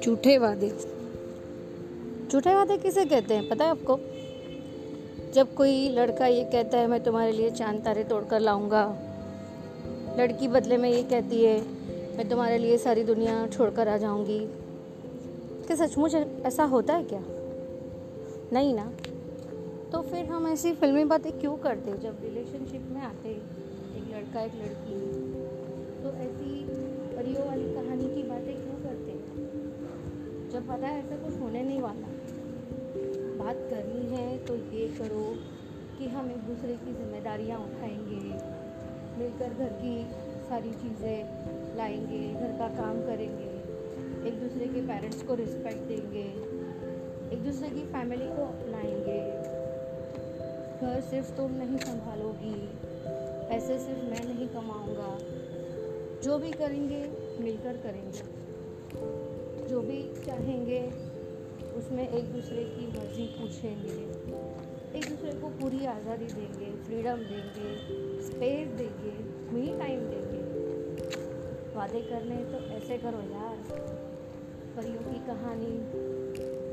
झूठे वादे। झूठे वादे किसे कहते हैं? पता है आपको? जब कोई लड़का ये कहता है, मैं तुम्हारे लिए चाँद तारे तोड़ कर लाऊँगा। लड़की बदले में ये कहती है, मैं तुम्हारे लिए सारी दुनिया छोड़कर आ जाऊँगी। क्या सचमुच ऐसा होता है क्या? नहीं ना? तो फिर हम ऐसी फिल्मी बातें क्यों करते जब रिलेशनशिप में आते लड़का, एक लड़की। तो ऐसी परियों वाली कहानी की बातें क्यों करते हैं? जब पता है ऐसा कुछ होने नहीं वाला। बात करनी है तो ये करो कि हम एक दूसरे की जिम्मेदारियाँ उठाएँगे, मिलकर घर की सारी चीज़ें लाएँगे, घर का काम करेंगे, एक दूसरे के पेरेंट्स को रिस्पेक्ट देंगे, एक दूसरे की फैमिली को अपनाएँगे। घर सिर्फ़ तुम नहीं संभालोगी। पैसे सिर्फ़ मैं नहीं कमाऊँगा। जो भी करेंगे, मिलकर करेंगे। जो भी चाहेंगे, उसमें एक दूसरे की मर्ज़ी पूछेंगे। एक दूसरे को पूरी आज़ादी देंगे फ्रीडम देंगे स्पेस देंगे मी टाइम देंगे। वादे करने तो ऐसे करो यार। परियों की कहानी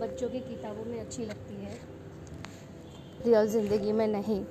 बच्चों की किताबों में अच्छी लगती है। रियल ज़िंदगी में नहीं।